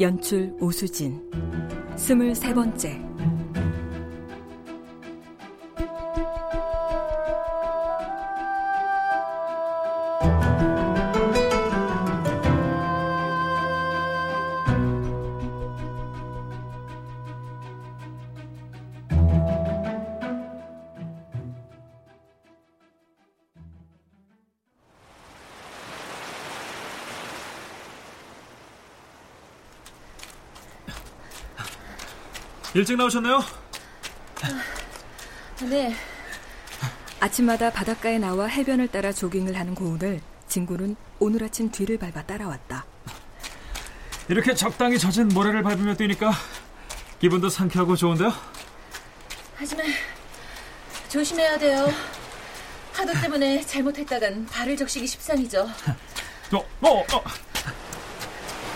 연출 오수진. 스물세 번째 일찍 나오셨네요? 네. 아침마다 바닷가에 나와 해변을 따라 조깅을 하는 고은을 진구는 오늘 아침 뒤를 밟아 따라왔다. 이렇게 적당히 젖은 모래를 밟으며 뛰니까 기분도 상쾌하고 좋은데요? 하지만 조심해야 돼요. 파도 때문에 잘못했다간 발을 적시기 십상이죠. 어, 어, 어.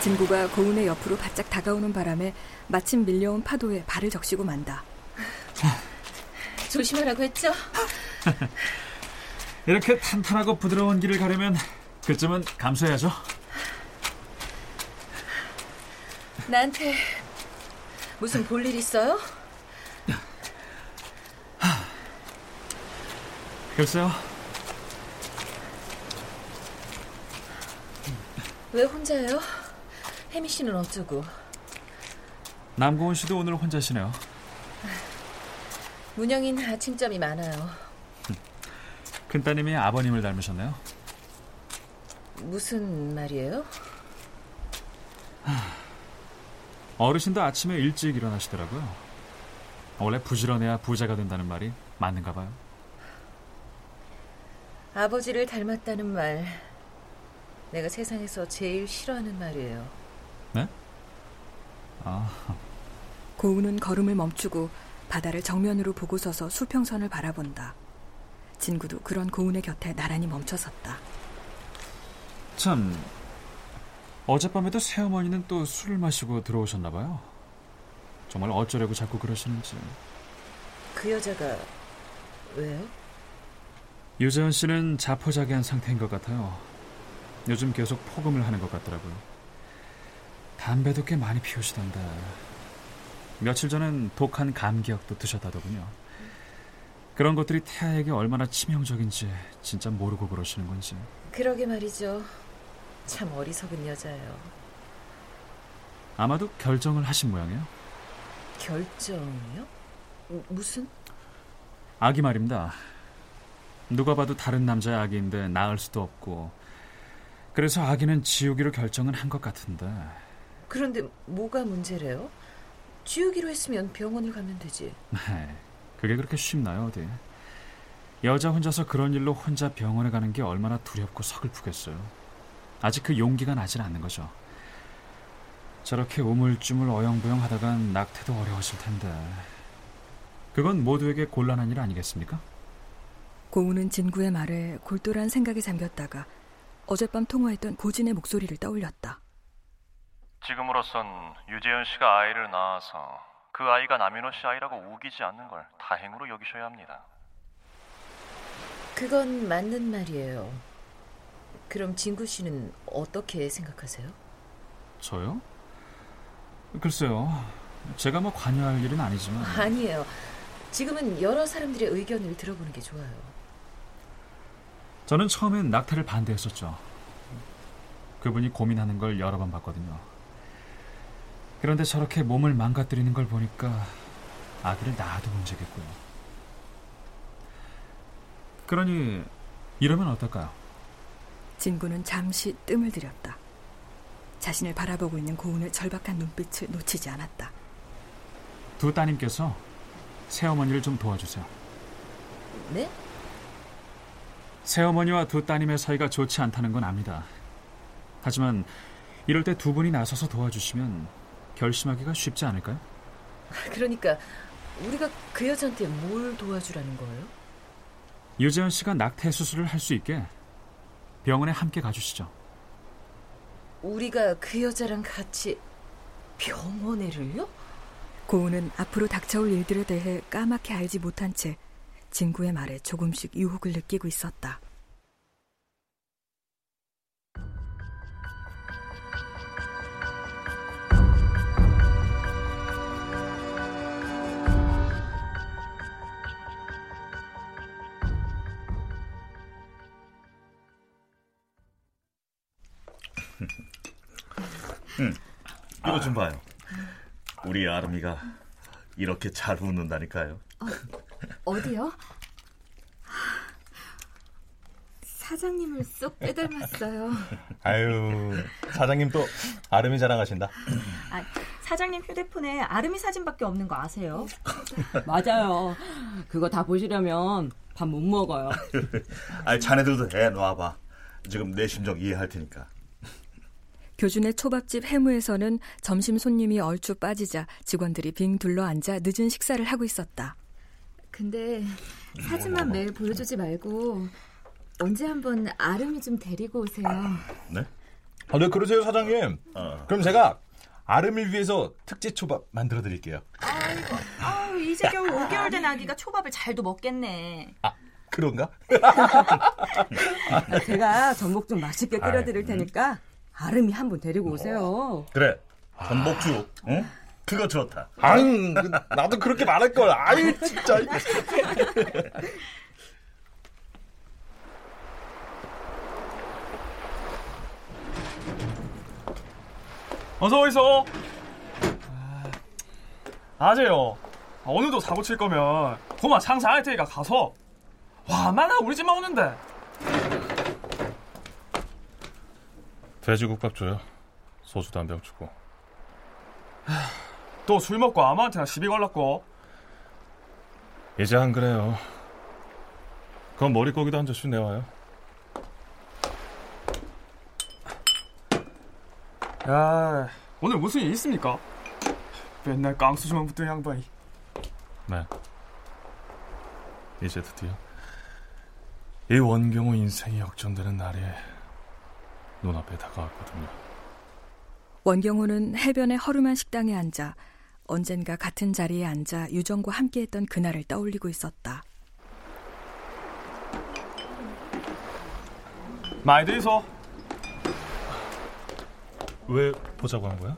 진구가 고은의 옆으로 바짝 다가오는 바람에 마침 밀려온 파도에 발을 적시고 만다. 조심하라고 했죠? 이렇게 탄탄하고 부드러운 길을 가려면 그쯤은 감수해야죠. 나한테 무슨 볼 일 있어요? 글쎄요. 왜 혼자예요? 혜미 씨는 어쩌고? 남고은 씨도 오늘 혼자시네요. 문영인 아침잠이 많아요. 큰따님이 아버님을 닮으셨네요. 무슨 말이에요? 어르신도 아침에 일찍 일어나시더라고요. 원래 부지런해야 부자가 된다는 말이 맞는가 봐요. 아버지를 닮았다는 말. 내가 세상에서 제일 싫어하는 말이에요. 네? 아, 고은은 걸음을 멈추고 바다를 정면으로 보고 서서 수평선을 바라본다. 진구도 그런 고은의 곁에 나란히 멈춰섰다. 참. 어젯밤에도 새어머니는 또 술을 마시고 들어오셨나 봐요. 정말 어쩌려고 자꾸 그러시는지. 그 여자가 왜요? 유재현 씨는 자포자기한 상태인 것 같아요. 요즘 계속 폭음을 하는 것 같더라고요. 담배도 꽤 많이 피우시던데. 며칠 전엔 독한 감기약도 드셨다더군요. 그런 것들이 태아에게 얼마나 치명적인지 진짜 모르고 그러시는 건지. 그러게 말이죠. 참 어리석은 여자예요. 아마도 결정을 하신 모양이에요. 결정이요? 무- 무슨? 아기 말입니다. 누가 봐도 다른 남자의 아기인데 낳을 수도 없고. 그래서 아기는 지우기로 결정은 한 것 같은데. 그런데 뭐가 문제래요? 지우기로 했으면 병원을 가면 되지. 네, 그게 그렇게 쉽나요, 어디? 여자 혼자서 그런 일로 혼자 병원에 가는 게 얼마나 두렵고 서글프겠어요. 아직 그 용기가 나질 않는 거죠. 저렇게 우물쭈물 어영부영 하다간 낙태도 어려워질 텐데. 그건 모두에게 곤란한 일 아니겠습니까? 고은은 진구의 말에 골똘한 생각에 잠겼다가 어젯밤 통화했던 고진의 목소리를 떠올렸다. 지금으로선 유재현 씨가 아이를 낳아서 그 아이가 남인호 씨 아이라고 우기지 않는 걸 다행으로 여기셔야 합니다. 그건 맞는 말이에요. 그럼 진구 씨는 어떻게 생각하세요? 저요? 글쎄요. 제가 뭐 관여할 일은 아니지만 아니에요. 지금은 여러 사람들의 의견을 들어보는 게 좋아요. 저는 처음엔 낙태를 반대했었죠. 그분이 고민하는 걸 여러 번 봤거든요. 그런데 저렇게 몸을 망가뜨리는 걸 보니까 아기를 낳아도 문제겠고요. 그러니 이러면 어떨까요? 진구는 잠시 뜸을 들였다. 자신을 바라보고 있는 고운의 절박한 눈빛을 놓치지 않았다. 두 따님께서 새어머니를 좀 도와주세요. 네? 새어머니와 두 따님의 사이가 좋지 않다는 건 압니다. 하지만 이럴 때 두 분이 나서서 도와주시면 결심하기가 쉽지 않을까요? 그러니까 우리가 그 여자한테 뭘 도와주라는 거예요? 유재현 씨가 낙태 수술을 할 수 있게 병원에 함께 가주시죠. 우리가 그 여자랑 같이 병원에를요? 고운은 앞으로 닥쳐올 일들에 대해 까맣게 알지 못한 채 진구의 말에 조금씩 유혹을 느끼고 있었다. 우리 아름이가 이렇게 잘 웃는다니까요. 어 디요? 사장님을 쏙 빼닮았어요. 아유, 사장님 또 아름이 자랑하신다. 아, 사장님 휴대폰에 아름이 사진밖에 없는 거 아세요? 맞아요. 그거 다 보시려면 밥 못 먹어요. 아니, 자네들도 해 놔봐. 지금 내 심정 이해할 테니까. 교준의 초밥집 해무에서는 점심 손님이 얼추 빠지자 직원들이 빙 둘러 앉아 늦은 식사를 하고 있었다. 근데 사진만 매일 보여주지 말고 언제 한번 아름이 좀 데리고 오세요. 네? 아, 네, 그러세요, 사장님. 어. 그럼 제가 아름을 위해서 특제 초밥 만들어 드릴게요. 아이고, 아유, 이제 겨우 5개월 된 아기가 초밥을 잘도 먹겠네. 아, 그런가? 제가 전복 좀 맛있게 끓여 드릴 테니까 아름이 한 분 데리고 오세요. 그래. 전복죽. 응? 그거 좋다. 아유, 나도 그렇게 말할 걸. 아유, 진짜. 어서 오이소. 아재요. 오늘도 사고 칠 거면 고마 상사할 테니까 가서. 와, 만나 우리 집만 오는데. 돼지국밥 줘요. 소주도 한 병 주고. 또 술 먹고 아무한테나 시비 걸렸고. 이제 안 그래요. 그건 머릿고기도 한 접시 내와요. 야, 오늘 무슨 일 있습니까? 맨날 깡수주만 붙던 양반이. 네. 이제 드디어 이 원경호 인생이 역전되는 날이 눈앞에 다가왔거든요. 원경호는 해변의 허름한 식당에 앉아 언젠가 같은 자리에 앉아 유정과 함께했던 그날을 떠올리고 있었다. 많이 들이소. 왜 보자고 한 거야?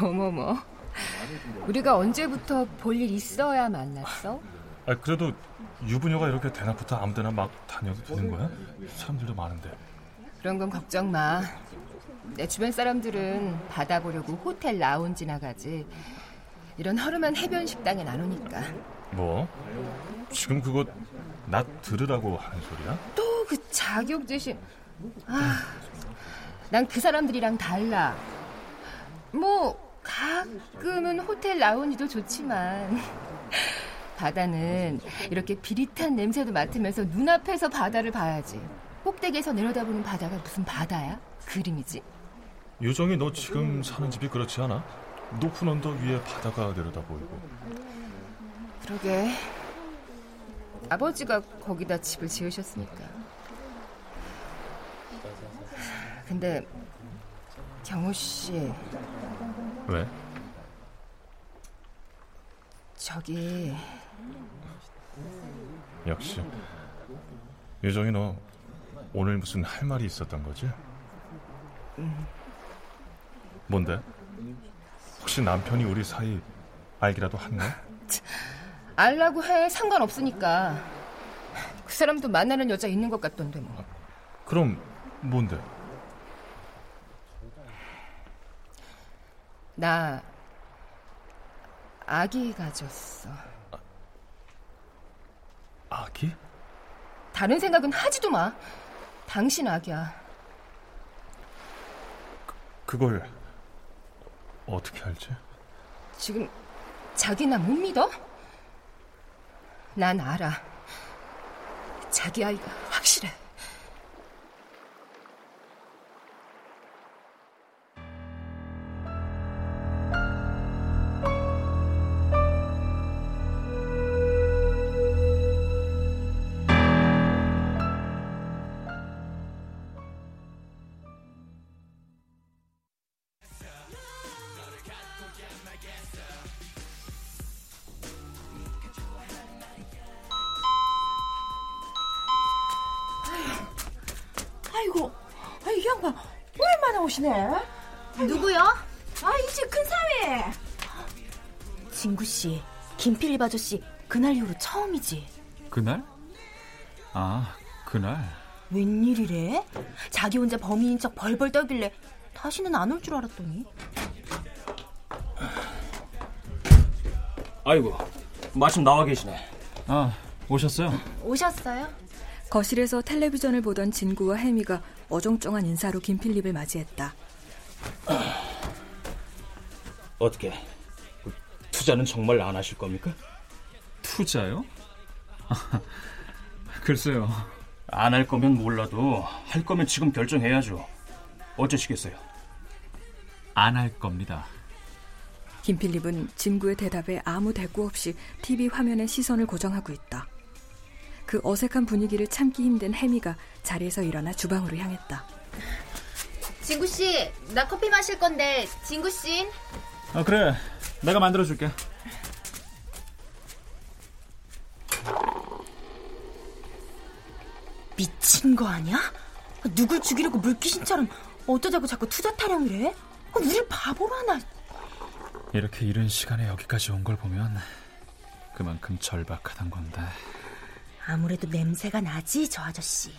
어머머. 우리가 언제부터 볼 일 있어야 만났어? 아, 그래도 유부녀가 이렇게 대낮부터 아무데나 막 다녀도 되는 거야? 사람들도 많은데. 그런 건 걱정 마. 내 주변 사람들은 바다 보려고 호텔 라운지나 가지. 이런 허름한 해변 식당에 나누니까. 뭐? 지금 그거 나 들으라고 하는 소리야? 또 그 자격지심. 아, 난 그 사람들이랑 달라. 뭐 가끔은 호텔 라운지도 좋지만 바다는 이렇게 비릿한 냄새도 맡으면서 눈앞에서 바다를 봐야지. 꼭대기에서 내려다보는 바다가 무슨 바다야? 그림이지. 유정이 너 지금 사는 집이 그렇지 않아? 높은 언덕 위에 바다가 내려다 보이고. 그러게. 아버지가 거기다 집을 지으셨으니까. 근데 경호 씨 왜? 저기 역시 유정이 너 오늘 무슨 할 말이 있었던 거지? 음, 뭔데? 혹시 남편이 우리 사이 알기라도 한 거야? 알라고 해 상관없으니까. 그 사람도 만나는 여자 있는 것 같던데 뭐. 그럼 뭔데? 나 아기 가 졌어. 아기? 다른 생각은 하지도 마. 당신 아기야. 그걸 어떻게 알지? 지금 자기 나 못 믿어? 난 알아. 자기 아이가 확실해. 오시네. 누구요? 아 이제 큰 사회. 진구 씨, 김필립 아저씨 그날 이후로 처음이지. 그날? 아, 그날. 웬일이래? 자기 혼자 범인인 척 벌벌 떨길래 다시는 안 올 줄 알았더니. 아이고, 마침 나와 계시네. 아, 오셨어요? 오셨어요? 거실에서 텔레비전을 보던 진구와 혜미가 어정쩡한 인사로 김필립을 맞이했다. 어떻게? 그 투자는 정말 안 하실 겁니까? 투자요? 글쎄요. 안 할 거면 몰라도 할 거면 지금 결정해야죠. 어쩌시겠어요? 안 할 겁니다. 김필립은 진구의 대답에 아무 대꾸 없이 TV 화면에 시선을 고정하고 있다. 그 어색한 분위기를 참기 힘든 혜미가 자리에서 일어나 주방으로 향했다. 진구 씨, 나 커피 마실 건데 진구 씨. 아, 그래. 내가 만들어 줄게. 미친 거 아니야? 누굴 죽이려고 물귀신처럼 어쩌자고 자꾸 투자 타령을 해? 우릴 바보로 하나. 이렇게 이른 시간에 여기까지 온 걸 보면 그만큼 절박하단 건데. 아무래도 냄새가 나지, 저 아저씨.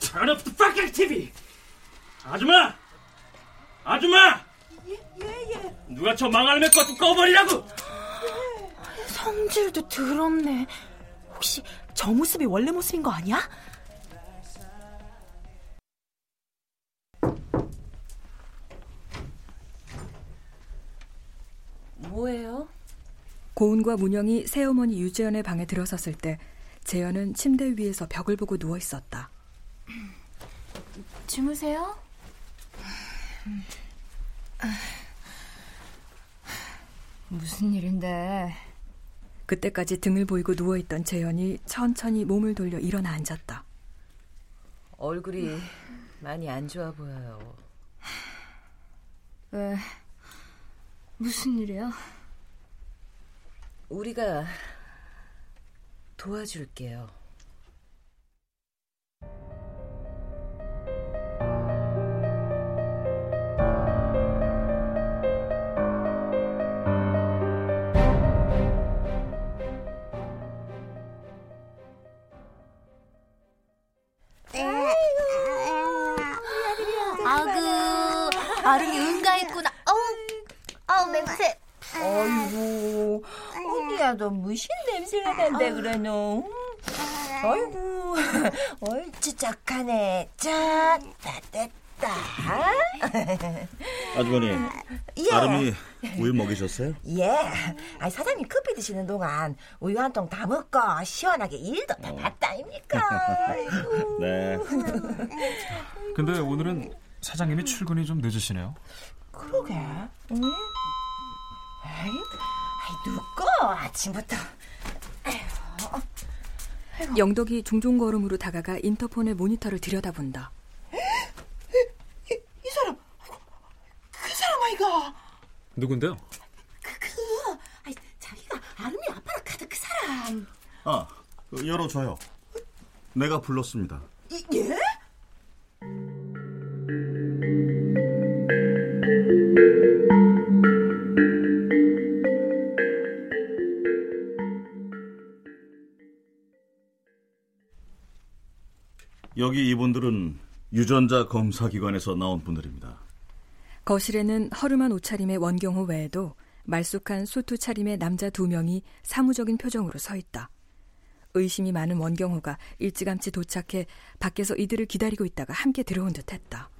Turn off the fucking TV! 아줌마! 아줌마! 예예. 누가 저 망할 맥거 좀 꺼버리라고! 성질도 더럽네. 혹시 저 모습이 원래 모습인 거 아니야? 뭐예요? 고은과 문영이 새어머니 유재현의 방에 들어섰을 때 재현은 침대 위에서 벽을 보고 누워 있었다. 주무세요? 무슨 일인데? 그때까지 등을 보이고 누워있던 재현이 천천히 몸을 돌려 일어나 앉았다. 얼굴이 많이 안 좋아 보여요. 왜? 무슨 일이야? 우리가 도와줄게요. 너 무슨 냄새가 난다 그래 너. 아이고, 옳지 착하네. 자, 다 됐다. 아주머니, 예. 아름이 우유 먹이셨어요? 예. 아니 사장님 커피 드시는 동안 우유 한 통 다 먹고 시원하게 일도 다 봤다 아닙니까? 아이고. 네. 근데 오늘은 사장님이 출근이 좀 늦으시네요. 그러게. 응? 아이, 아이 누꺼 아침부터. 영덕이 종종 걸음으로 다가가 인터폰의 모니터를 들여다본다. 이, 이 사람, 그 사람 아이가. 누군데요? 그, 그, 아이, 자기가 아름이 아빠라 카드 그 사람. 아, 그 열어줘요. 내가 불렀습니다. 여기 이분들은 유전자 검사 기관에서 나온 분들입니다. 거실에는 허름한 옷차림의 원경호 외에도 말쑥한 수트 차림의 남자 두 명이 사무적인 표정으로 서 있다. 의심이 많은 원경호가 일찌감치 도착해 밖에서 이들을 기다리고 있다가 함께 들어온 듯했다.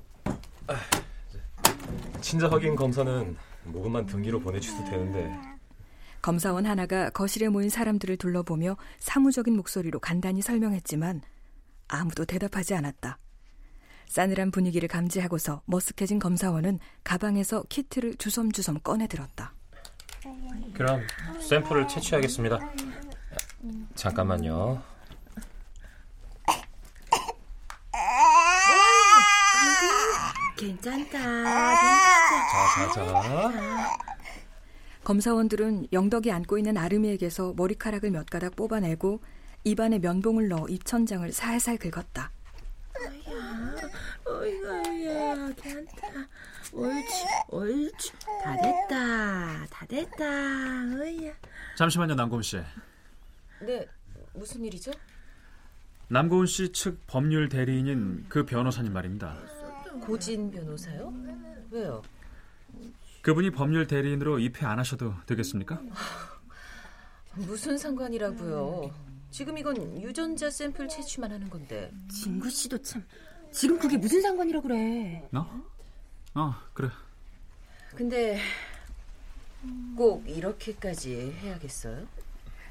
친자 확인 검사는 모금만 등기로 보내주셔도 되는데 검사원 하나가 거실에 모인 사람들을 둘러보며 사무적인 목소리로 간단히 설명했지만 아무도 대답하지 않았다. 싸늘한 분위기를 감지하고서 머쓱해진 검사원은 가방에서 키트를 주섬주섬 꺼내 들었다. 그럼 샘플을 채취하겠습니다. 잠깐만요. 괜찮다. 자, 자, 자. 검사원들은 영덕이 안고 있는 아름이에게서 머리카락을 몇 가닥 뽑아내고 입안에 면봉을 넣어 입천장을 살살 긁었다. 어이구야, 괜찮다. 옳지, 옳지. 다 됐다, 다 됐다. 어이야. 잠시만요, 남고은 씨. 네, 무슨 일이죠? 남고은 씨 측 법률 대리인인 그 변호사님 말입니다. 고진 변호사요? 왜요? 그분이 법률 대리인으로 입회 안 하셔도 되겠습니까? 무슨 상관이라고요? 지금 이건 유전자 샘플 채취만 하는 건데. 진구 씨도 참 지금 그게 무슨 상관이라 그래? 어? 어, 그래. 근데 꼭 이렇게까지 해야겠어요?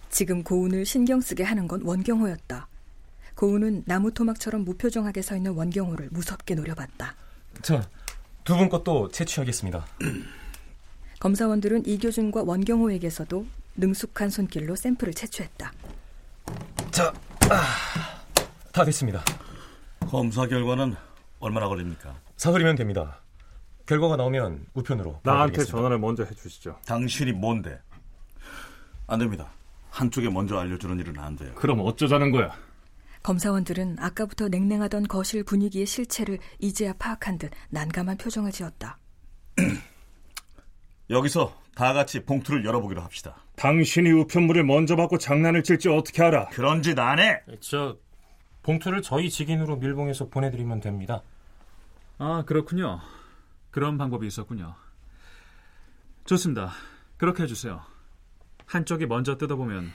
지금 고운을 신경 쓰게 하는 건 원경호였다. 고운은 나무 토막처럼 무표정하게 서 있는 원경호를 무섭게 노려봤다. 자, 두분 것도 채취하겠습니다. 검사원들은 이교준과 원경호에게서도 능숙한 손길로 샘플을 채취했다. 자, 아, 다 됐습니다. 검사 결과는 얼마나 걸립니까? 사흘이면 됩니다. 결과가 나오면 우편으로 나한테 전화를 먼저 해주시죠. 당신이 뭔데? 안 됩니다. 한쪽에 먼저 알려주는 일은 안 돼요. 그럼 어쩌자는 거야? 검사원들은 아까부터 냉랭하던 거실 분위기의 실체를 이제야 파악한 듯 난감한 표정을 지었다. 여기서 다 같이 봉투를 열어보기로 합시다. 당신이 우편물을 먼저 받고 장난을 칠지 어떻게 알아? 그런 짓 안 해. 저 봉투를 저희 직인으로 밀봉해서 보내드리면 됩니다. 아, 그렇군요. 그런 방법이 있었군요. 좋습니다. 그렇게 해주세요. 한쪽이 먼저 뜯어보면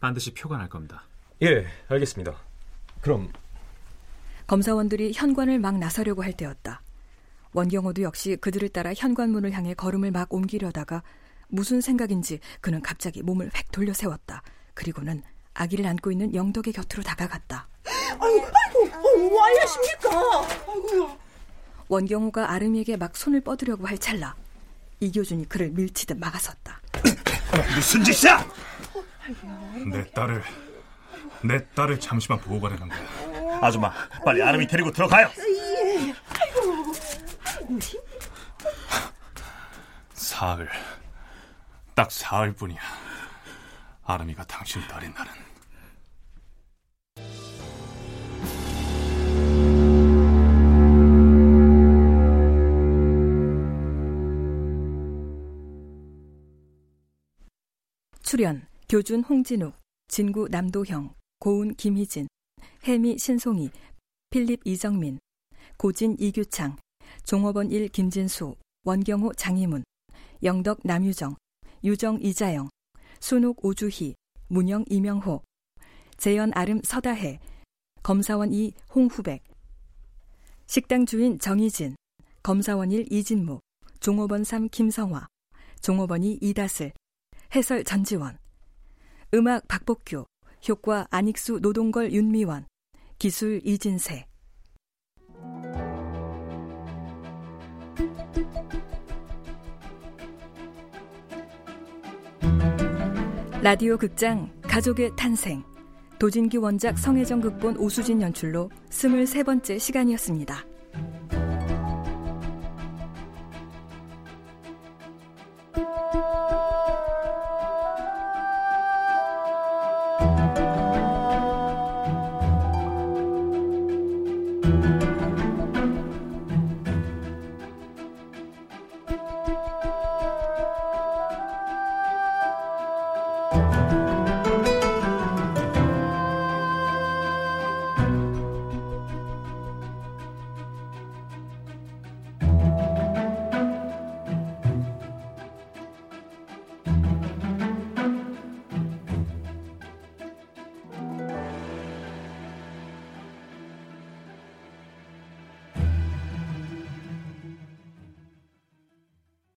반드시 표가 날 겁니다. 예, 알겠습니다. 그럼 검사원들이 현관을 막 나서려고 할 때였다. 원경호도 역시 그들을 따라 현관문을 향해 걸음을 막 옮기려다가 무슨 생각인지 그는 갑자기 몸을 획 돌려 세웠다. 그리고는 아기를 안고 있는 영덕의 곁으로 다가갔다. 아이고, 아이고, 뭐 하십니까? 아이고야. 원경호가 아름이에게 막 손을 뻗으려고 할 찰나 이교준이 그를 밀치듯 막아섰다. 무슨 짓이야? 내 딸을 내 딸을 잠시만 보고 가려는 거야. 아줌마, 빨리 아름이 데리고 들어가요. 사흘, 딱 사흘 뿐이야. 아름이가 당신 딸인 나는. 출연 교준 홍진욱, 진구 남도형, 고운 김희진, 해미 신송이, 필립 이정민, 고진 이규창, 종업원 1 김진수, 원경호 장희문, 영덕 남유정, 유정 이자영, 순욱 오주희, 문영 이명호, 재현 아름 서다해, 검사원 2 홍후백, 식당 주인 정희진, 검사원 1 이진무, 종업원 3 김성화, 종업원 2 이다슬, 해설 전지원, 음악 박복규, 효과 안익수 노동걸 윤미원, 기술 이진세. 라디오 극장 가족의 탄생 도진기 원작 성혜정 극본 오수진 연출로 23번째 시간이었습니다.